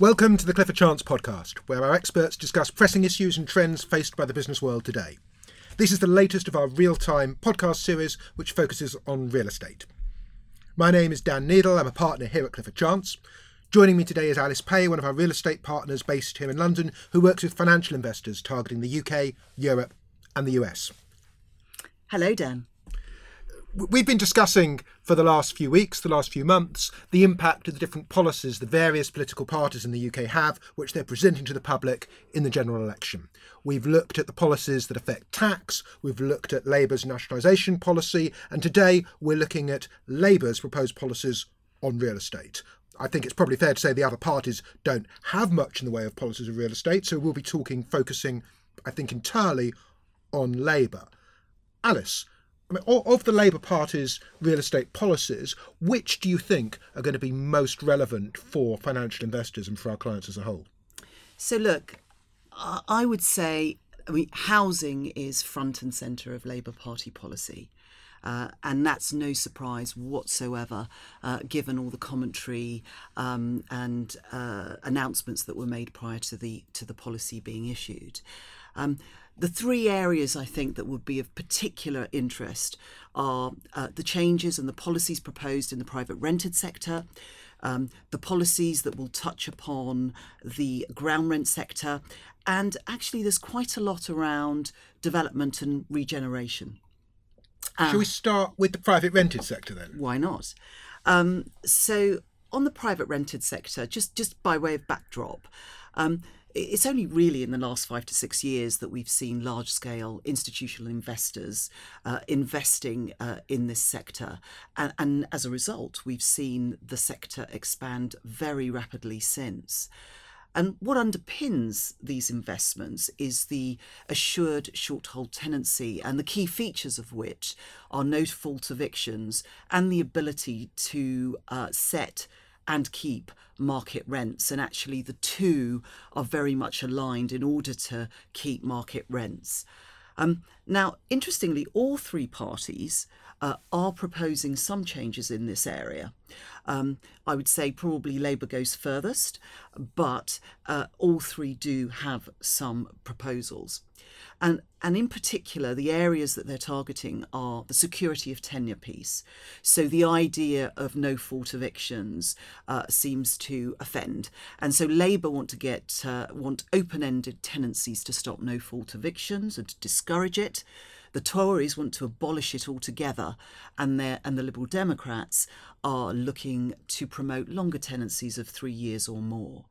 Welcome to the Clifford Chance podcast, where our experts discuss pressing issues and trends faced by the business world today. This is the latest of our real time podcast series, which focuses on real estate. My name is Dan Neidle, I'm a partner here at Clifford Chance. Joining me today is Alis Pay, one of our real estate partners based here in London, who works with financial investors targeting the UK, Europe, and the US. Hello, Dan. We've been discussing for the last few weeks, the last few months, the impact of the different policies the various political parties in the UK have, which they're presenting to the public in the general election. We've looked at the policies that affect tax, we've looked at Labour's nationalisation policy, and today we're looking at Labour's proposed policies on real estate. I think it's probably fair to say the other parties don't have much in the way of policies of real estate, so we'll be talking, focusing, I think, entirely on Labour. Alis, I mean, of the Labour Party's real estate policies, which do you think are going to be most relevant for financial investors and for our clients as a whole? So, look, I would say, I mean, housing is front and centre of Labour Party policy. Uh, and that's no surprise whatsoever, uh, given all the commentary um, and uh, announcements that were made prior to the to the policy being issued. Um, the three areas I think that would be of particular interest are uh, the changes and the policies proposed in the private rented sector, um, the policies that will touch upon the ground rent sector, and actually, there's quite a lot around development and regeneration. Uh, Shall we start with the private rented sector then? Why not? Um, so, on the private rented sector, just just by way of backdrop. Um, it's only really in the last five to six years that we've seen large scale institutional investors uh, investing uh, in this sector. And, and as a result, we've seen the sector expand very rapidly since. And what underpins these investments is the assured short hold tenancy, and the key features of which are no fault evictions and the ability to uh, set and keep market rents. And actually, the two are very much aligned in order to keep market rents. Um, now, interestingly, all three parties uh, are proposing some changes in this area. Um, I would say probably Labour goes furthest, but uh, all three do have some proposals. And, and in particular, the areas that they're targeting are the security of tenure piece. So the idea of no fault evictions uh, seems to offend. And so Labour want to get uh, want open ended tenancies to stop no fault evictions and to discourage it. The Tories want to abolish it altogether, and, and the Liberal Democrats are looking to promote longer tenancies of three years or more.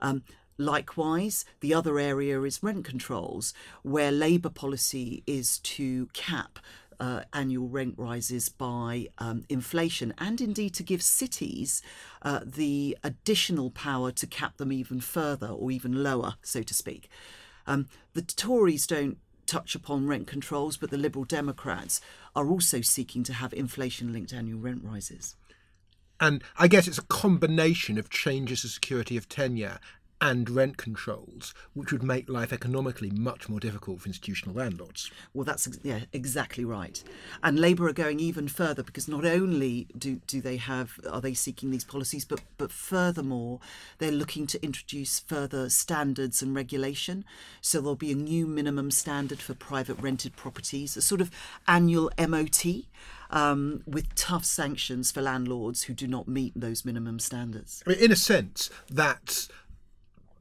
Um, Likewise, the other area is rent controls, where Labour policy is to cap uh, annual rent rises by um, inflation and indeed to give cities uh, the additional power to cap them even further or even lower, so to speak. Um, the Tories don't touch upon rent controls, but the Liberal Democrats are also seeking to have inflation linked annual rent rises. And I guess it's a combination of changes to security of tenure and rent controls, which would make life economically much more difficult for institutional landlords. Well, that's yeah, exactly right. And Labour are going even further because not only do, do they have are they seeking these policies, but but furthermore, they're looking to introduce further standards and regulation. So there'll be a new minimum standard for private rented properties, a sort of annual MOT. Um, with tough sanctions for landlords who do not meet those minimum standards. I mean, in a sense, that's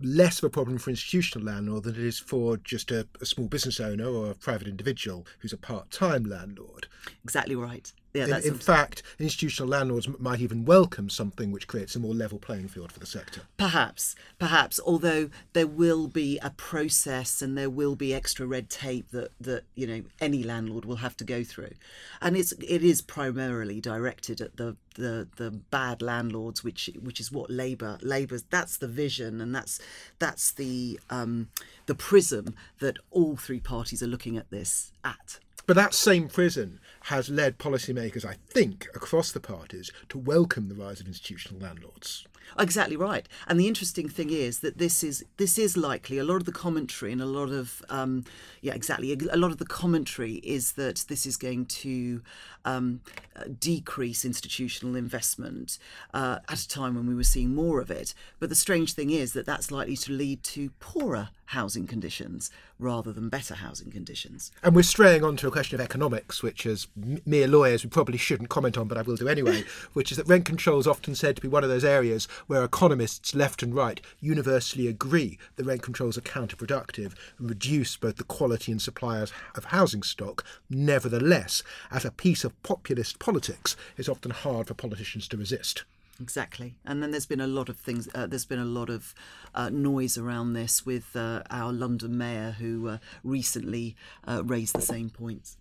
less of a problem for institutional landlord than it is for just a, a small business owner or a private individual who's a part-time landlord. Exactly right. Yeah, in, in fact, institutional landlords might even welcome something which creates a more level playing field for the sector. Perhaps, perhaps. Although there will be a process and there will be extra red tape that that you know any landlord will have to go through, and it's it is primarily directed at the the the bad landlords, which which is what Labour Labour's that's the vision and that's that's the um, the prism that all three parties are looking at this at. But that same prison has led policymakers, I think, across the parties to welcome the rise of institutional landlords. Exactly right. And the interesting thing is that this is this is likely a lot of the commentary and a lot of um, yeah exactly a lot of the commentary is that this is going to um, uh, decrease institutional investment uh, at a time when we were seeing more of it. But the strange thing is that that's likely to lead to poorer housing conditions rather than better housing conditions. And we're straying onto a question of economics, which, as mere lawyers, we probably shouldn't comment on, but I will do anyway, which is that rent control is often said to be one of those areas where economists left and right universally agree that rent controls are counterproductive and reduce both the quality and supply of housing stock. Nevertheless, as a piece of populist politics, it's often hard for politicians to resist. Exactly, and then there's been a lot of things. Uh, there's been a lot of uh, noise around this with uh, our London mayor, who uh, recently uh, raised the same points.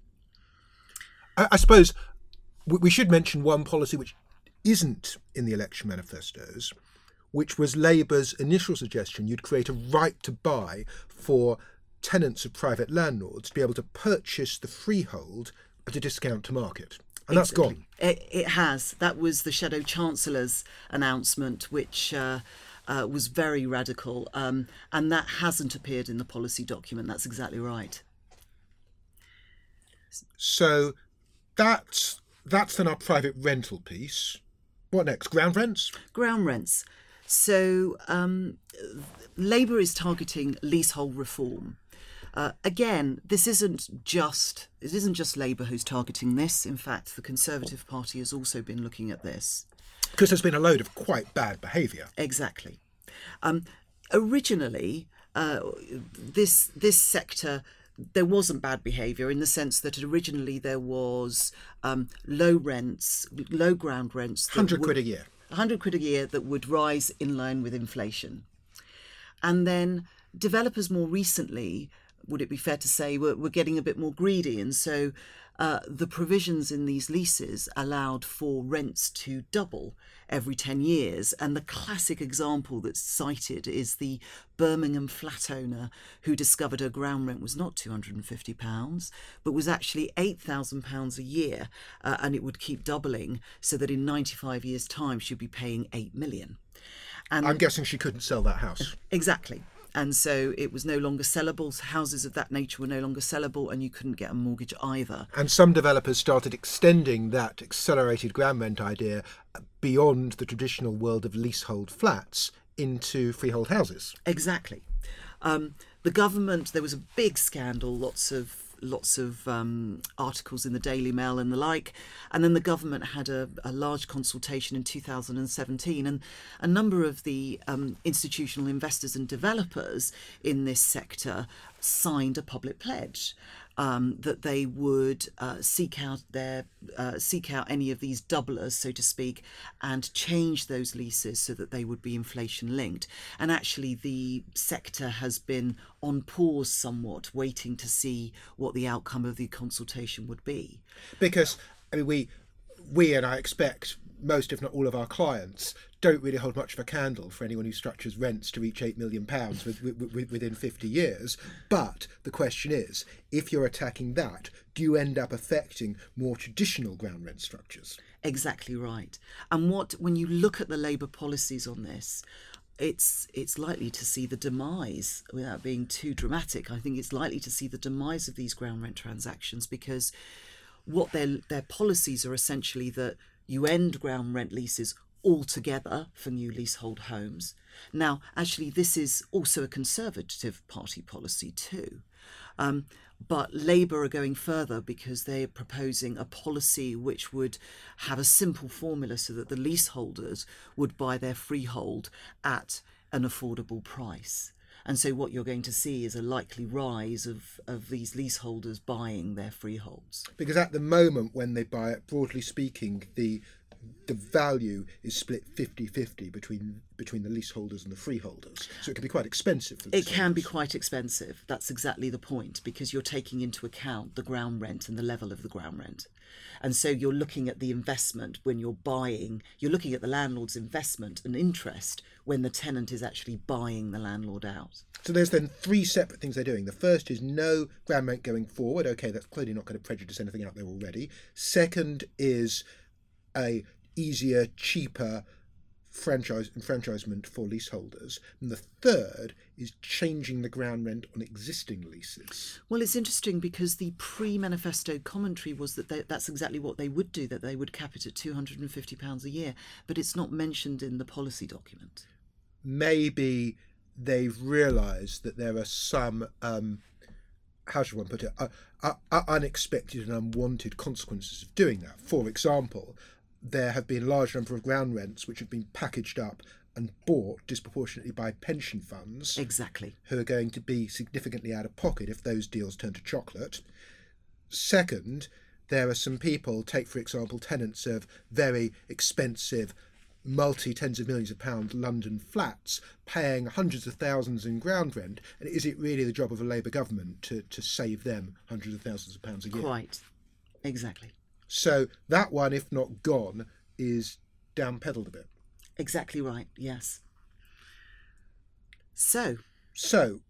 I, I suppose we should mention one policy which isn't in the election manifestos, which was Labour's initial suggestion: you'd create a right to buy for tenants of private landlords to be able to purchase the freehold at a discount to market. And that's gone. It, it, has. That was the Shadow Chancellor's announcement, which uh, uh, was very radical. Um, and that hasn't appeared in the policy document. That's exactly right. So that's, that's then our private rental piece. What next? Ground rents? Ground rents. So um, Labour is targeting leasehold reform. Uh, again, this isn't just it isn't just Labour who's targeting this. In fact, the Conservative Party has also been looking at this because there's been a load of quite bad behaviour. Exactly. Um, originally, uh, this this sector there wasn't bad behaviour in the sense that originally there was um, low rents, low ground rents, hundred quid a year, hundred quid a year that would rise in line with inflation, and then developers more recently would it be fair to say, were, were getting a bit more greedy. And so uh, the provisions in these leases allowed for rents to double every 10 years. And the classic example that's cited is the Birmingham flat owner who discovered her ground rent was not £250, but was actually £8,000 a year. Uh, and it would keep doubling so that in 95 years' time she'd be paying £8 million. And I'm guessing she couldn't sell that house. Exactly and so it was no longer sellable. Houses of that nature were no longer sellable, and you couldn't get a mortgage either. And some developers started extending that accelerated ground rent idea beyond the traditional world of leasehold flats into freehold houses. Exactly. Um, the government, there was a big scandal, lots of lots of um, articles in the Daily Mail and the like. And then the government had a, a large consultation in 2017, and a number of the um, institutional investors and developers in this sector signed a public pledge um, that they would uh, seek out their uh, seek out any of these doublers, so to speak, and change those leases so that they would be inflation linked. And actually, the sector has been on pause somewhat, waiting to see what the outcome of the consultation would be. Because I mean, we we and I expect most, if not all, of our clients don't really hold much of a candle for anyone who structures rents to reach £8 million with, with, within 50 years. But the question is if you're attacking that, do you end up affecting more traditional ground rent structures? Exactly right. And what, when you look at the Labour policies on this, it's it's likely to see the demise without being too dramatic. I think it's likely to see the demise of these ground rent transactions because what their their policies are essentially that you end ground rent leases altogether for new leasehold homes. Now, actually, this is also a Conservative Party policy too. Um, but Labour are going further because they are proposing a policy which would have a simple formula so that the leaseholders would buy their freehold at an affordable price. And so, what you're going to see is a likely rise of, of these leaseholders buying their freeholds. Because at the moment, when they buy it, broadly speaking, the the value is split 50-50 between between the leaseholders and the freeholders. So it can be quite expensive. it can be quite expensive. That's exactly the point because you're taking into account the ground rent and the level of the ground rent. And so you're looking at the investment when you're buying, you're looking at the landlord's investment and interest when the tenant is actually buying the landlord out. So there's then three separate things they're doing. The first is no ground rent going forward. Okay, that's clearly not going to prejudice anything out there already. Second is a easier, cheaper franchise enfranchisement for leaseholders, and the third is changing the ground rent on existing leases. Well, it's interesting because the pre-manifesto commentary was that they, that's exactly what they would do; that they would cap it at two hundred and fifty pounds a year. But it's not mentioned in the policy document. Maybe they've realised that there are some. Um, how should one put it? Uh, uh, uh, unexpected and unwanted consequences of doing that. For example, there have been a large number of ground rents which have been packaged up and bought disproportionately by pension funds. Exactly. Who are going to be significantly out of pocket if those deals turn to chocolate. Second, there are some people, take for example tenants of very expensive multi tens of millions of pounds London flats paying hundreds of thousands in ground rent. And is it really the job of a Labour government to, to save them hundreds of thousands of pounds a year? Quite. Exactly. So that one, if not gone, is downpedaled a bit. Exactly right, yes. So. So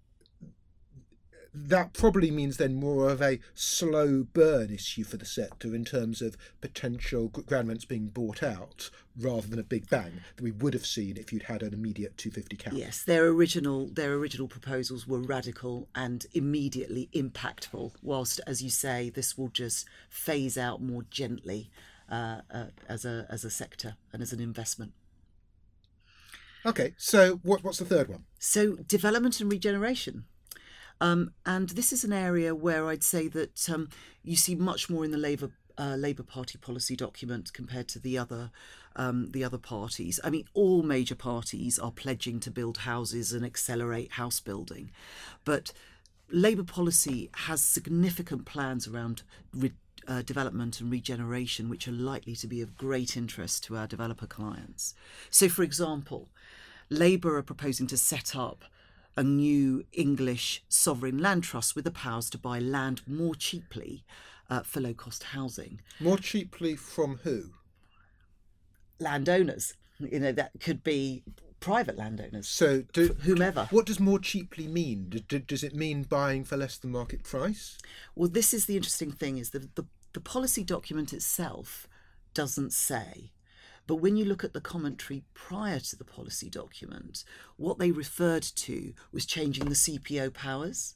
that probably means then more of a slow burn issue for the sector in terms of potential ground rents being bought out rather than a big bang that we would have seen if you'd had an immediate 250 cap. Yes, their original their original proposals were radical and immediately impactful. Whilst, as you say, this will just phase out more gently uh, uh, as a as a sector and as an investment. Okay, so what, what's the third one? So development and regeneration. Um, and this is an area where I'd say that um, you see much more in the Labour uh, Labour Party policy document compared to the other um, the other parties. I mean, all major parties are pledging to build houses and accelerate house building, but Labour policy has significant plans around. Re- uh, development and regeneration, which are likely to be of great interest to our developer clients. So, for example, Labour are proposing to set up a new English sovereign land trust with the powers to buy land more cheaply uh, for low cost housing. More cheaply from who? Landowners. You know, that could be private landowners. So, do, whomever. What does more cheaply mean? does it mean buying for less than market price? Well, this is the interesting thing: is the the, the policy document itself doesn't say but when you look at the commentary prior to the policy document, what they referred to was changing the CPO powers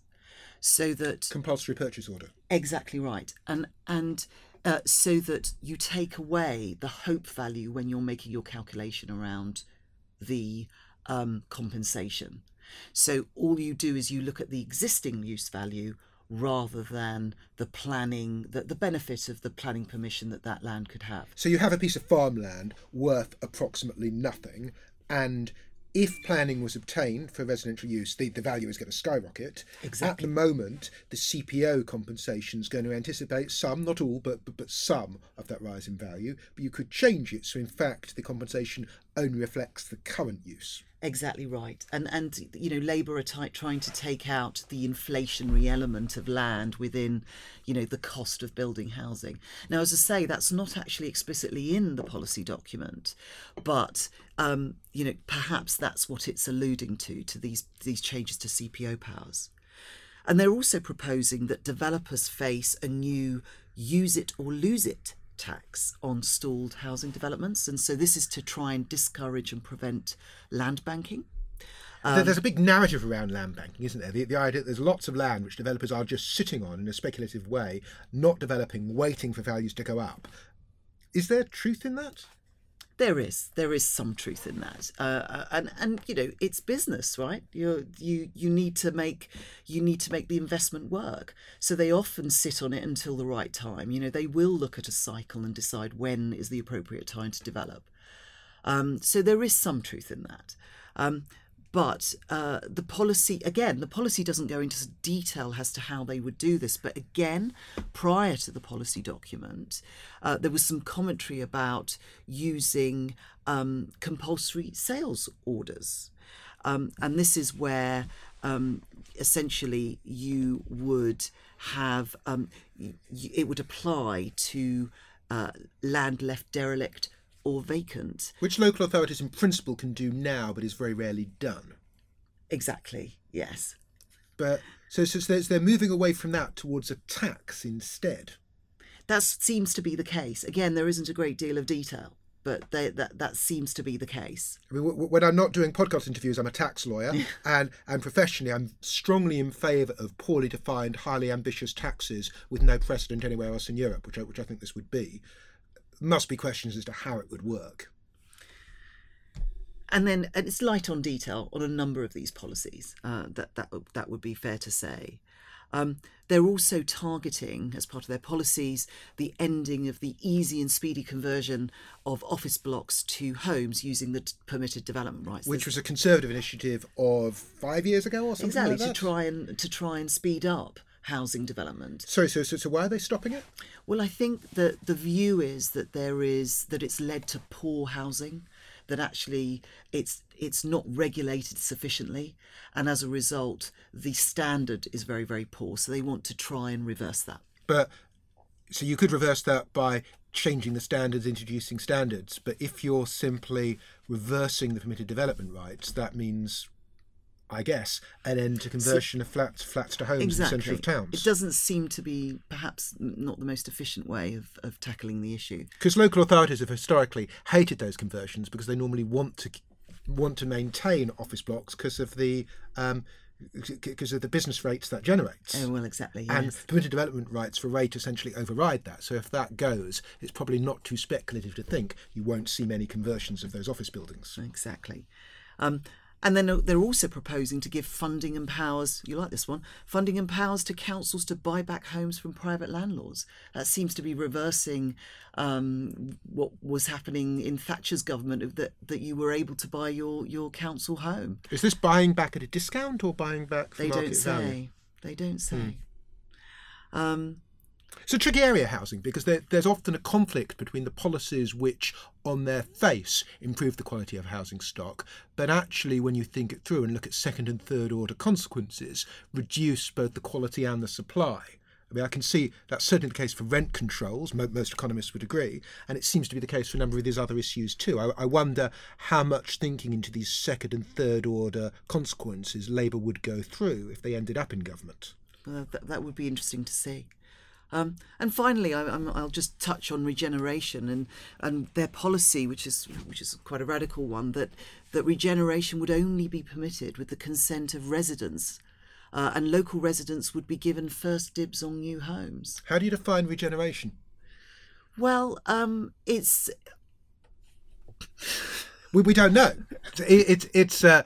so that compulsory purchase order. Exactly right. And and uh, so that you take away the hope value when you're making your calculation around the um, compensation. So all you do is you look at the existing use value rather than the planning, the, the benefit of the planning permission that that land could have. So you have a piece of farmland worth approximately nothing, and if planning was obtained for residential use, the, the value is going to skyrocket. Exactly. At the moment, the CPO compensation is going to anticipate some, not all, but, but, but some of that rise in value. But you could change it so, in fact, the compensation only reflects the current use. Exactly right, and and you know Labour are trying to take out the inflationary element of land within, you know, the cost of building housing. Now, as I say, that's not actually explicitly in the policy document, but um, you know perhaps that's what it's alluding to to these these changes to CPO powers, and they're also proposing that developers face a new use it or lose it tax on stalled housing developments. And so this is to try and discourage and prevent land banking. Um, there's a big narrative around land banking, isn't there? The, the idea that there's lots of land which developers are just sitting on in a speculative way, not developing, waiting for values to go up. Is there truth in that? There is, there is some truth in that, uh, uh, and and you know it's business, right? You you you need to make you need to make the investment work. So they often sit on it until the right time. You know they will look at a cycle and decide when is the appropriate time to develop. Um, so there is some truth in that. Um, but uh, the policy, again, the policy doesn't go into detail as to how they would do this. But again, prior to the policy document, uh, there was some commentary about using um, compulsory sales orders. Um, and this is where um, essentially you would have, um, y- it would apply to uh, land left derelict or vacant. Which local authorities in principle can do now, but is very rarely done. Exactly, yes. But so, so they're moving away from that towards a tax instead. That seems to be the case. Again, there isn't a great deal of detail. but they, that that seems to be the case. I mean, when I'm not doing podcast interviews, I'm a tax lawyer, and and professionally, I'm strongly in favour of poorly defined, highly ambitious taxes with no precedent anywhere else in Europe, which I, which I think this would be. Must be questions as to how it would work. And then and it's light on detail on a number of these policies. Uh, that that that would be fair to say. Um, they're also targeting, as part of their policies, the ending of the easy and speedy conversion of office blocks to homes using the t- permitted development rights. Which was a conservative initiative of five years ago or something exactly like to try and to try and speed up housing development. Sorry, so, so so why are they stopping it? Well, I think that the view is that there is that it's led to poor housing, that actually it's it's not regulated sufficiently, and as a result, the standard is very very poor. So they want to try and reverse that. But so you could reverse that by changing the standards, introducing standards. But if you're simply reversing the permitted development rights, that means, I guess, an end to conversion of flats flats to homes in the centre of towns. It doesn't seem to be perhaps not the most efficient way of, of tackling the issue. Because local authorities have historically hated those conversions because they normally want to want to maintain office blocks because of the um, because of the business rates that generates. Oh well, exactly. And permitted development rights for rate essentially override that. So if that goes, it's probably not too speculative to think you won't see many conversions of those office buildings. Exactly. Um, and then they're also proposing to give funding and powers, you like this one, funding and powers to councils to buy back homes from private landlords. That seems to be reversing um, what was happening in Thatcher's government, that, that you were able to buy your, your council home. Is this buying back at a discount or buying back for They don't say. value? Hmm. They don't say. Um, It's a tricky area, housing, because there, there's often a conflict between the policies which, on their face, improve the quality of housing stock, but actually, when you think it through and look at second and third order consequences, reduce both the quality and the supply. I mean, I can see that's certainly the case for rent controls, mo- most economists would agree, and it seems to be the case for a number of these other issues too. I, I wonder how much thinking into these second and third order consequences Labour would go through if they ended up in government. Uh, that would be interesting to see. Um, and finally, I, I'm, I'll just touch on regeneration and, and their policy, which is which is quite a radical one, that that regeneration would only be permitted with the consent of residents, uh, and local residents would be given first dibs on new homes. How do you define regeneration? Well, um, it's We, we don't know. It, it, it's uh,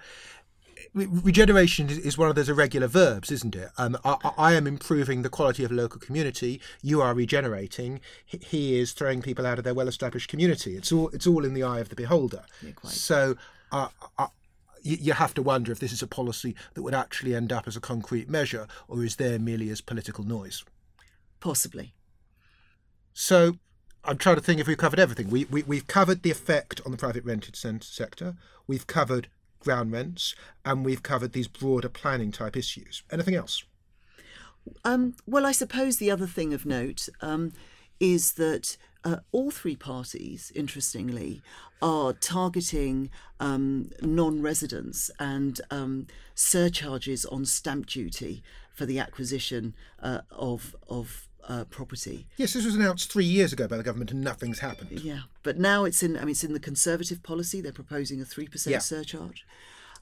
regeneration is- one of those irregular verbs, isn't it? Um, I, I- I am improving the quality of a local community. You are regenerating. He- is throwing people out of their well-established community. It's all it's all in the eye of the beholder. quite. So. Uh, uh, you have to wonder if this is a policy that would actually end up as a concrete measure, or is there merely as political noise? possibly So I'm trying to think if we've covered everything. We, we, we've covered the effect on the private rented sector, we've covered ground rents, and we've covered these broader planning type issues. Anything else? Um, well, I suppose the other thing of note um, is that uh, all three parties, interestingly, are targeting um, non residents and um, surcharges on stamp duty for the acquisition uh, of, of uh, property. Yes, this was announced three years ago by the government and nothing's happened. Yeah, but now it's in. I mean, it's in the Conservative policy. They're proposing a three percent surcharge,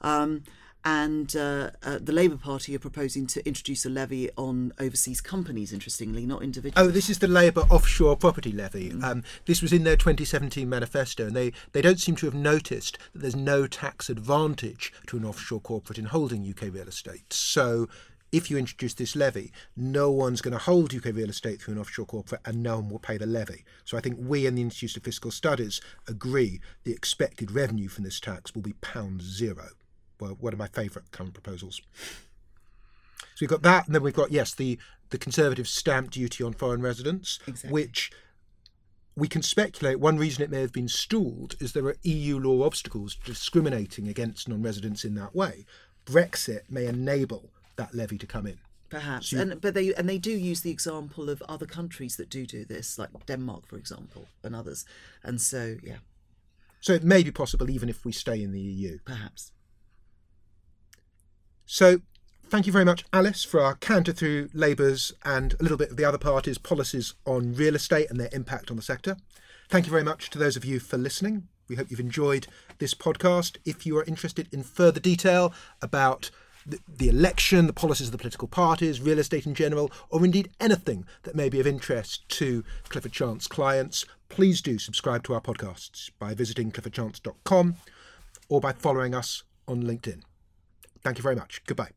um, and uh, uh, the Labour Party are proposing to introduce a levy on overseas companies. Interestingly, not individuals. Oh, this is the Labour offshore property levy. Um, this was in their 2017 manifesto, and they, they don't seem to have noticed that there's no tax advantage to an offshore corporate in holding UK real estate. So, if you introduce this levy, no one's going to hold UK real estate through an offshore corporate, and no one will pay the levy. So, I think we and the Institute of Fiscal Studies agree the expected revenue from this tax will be pound zero. Well, one of my favourite current proposals. So we've got that, and then we've got yes, the the Conservative stamp duty on foreign residents, Exactly. which we can speculate. One reason it may have been stalled is there are EU law obstacles discriminating against non-residents in that way. Brexit may enable that levy to come in. Perhaps, So you- and but they and they do use the example of other countries that do do this, like Denmark, for example, and others. And so, yeah, So it may be possible even if we stay in the EU. perhaps. So thank you very much, Alis, for our canter through Labour's and a little bit of the other parties' policies on real estate and their impact on the sector. Thank you very much to those of you for listening. We hope you've enjoyed this podcast. If you are interested in further detail about the, the election, the policies of the political parties, real estate in general, or indeed anything that may be of interest to Clifford Chance clients, please do subscribe to our podcasts by visiting cliffordchance.com or by following us on LinkedIn. Thank you very much. Goodbye.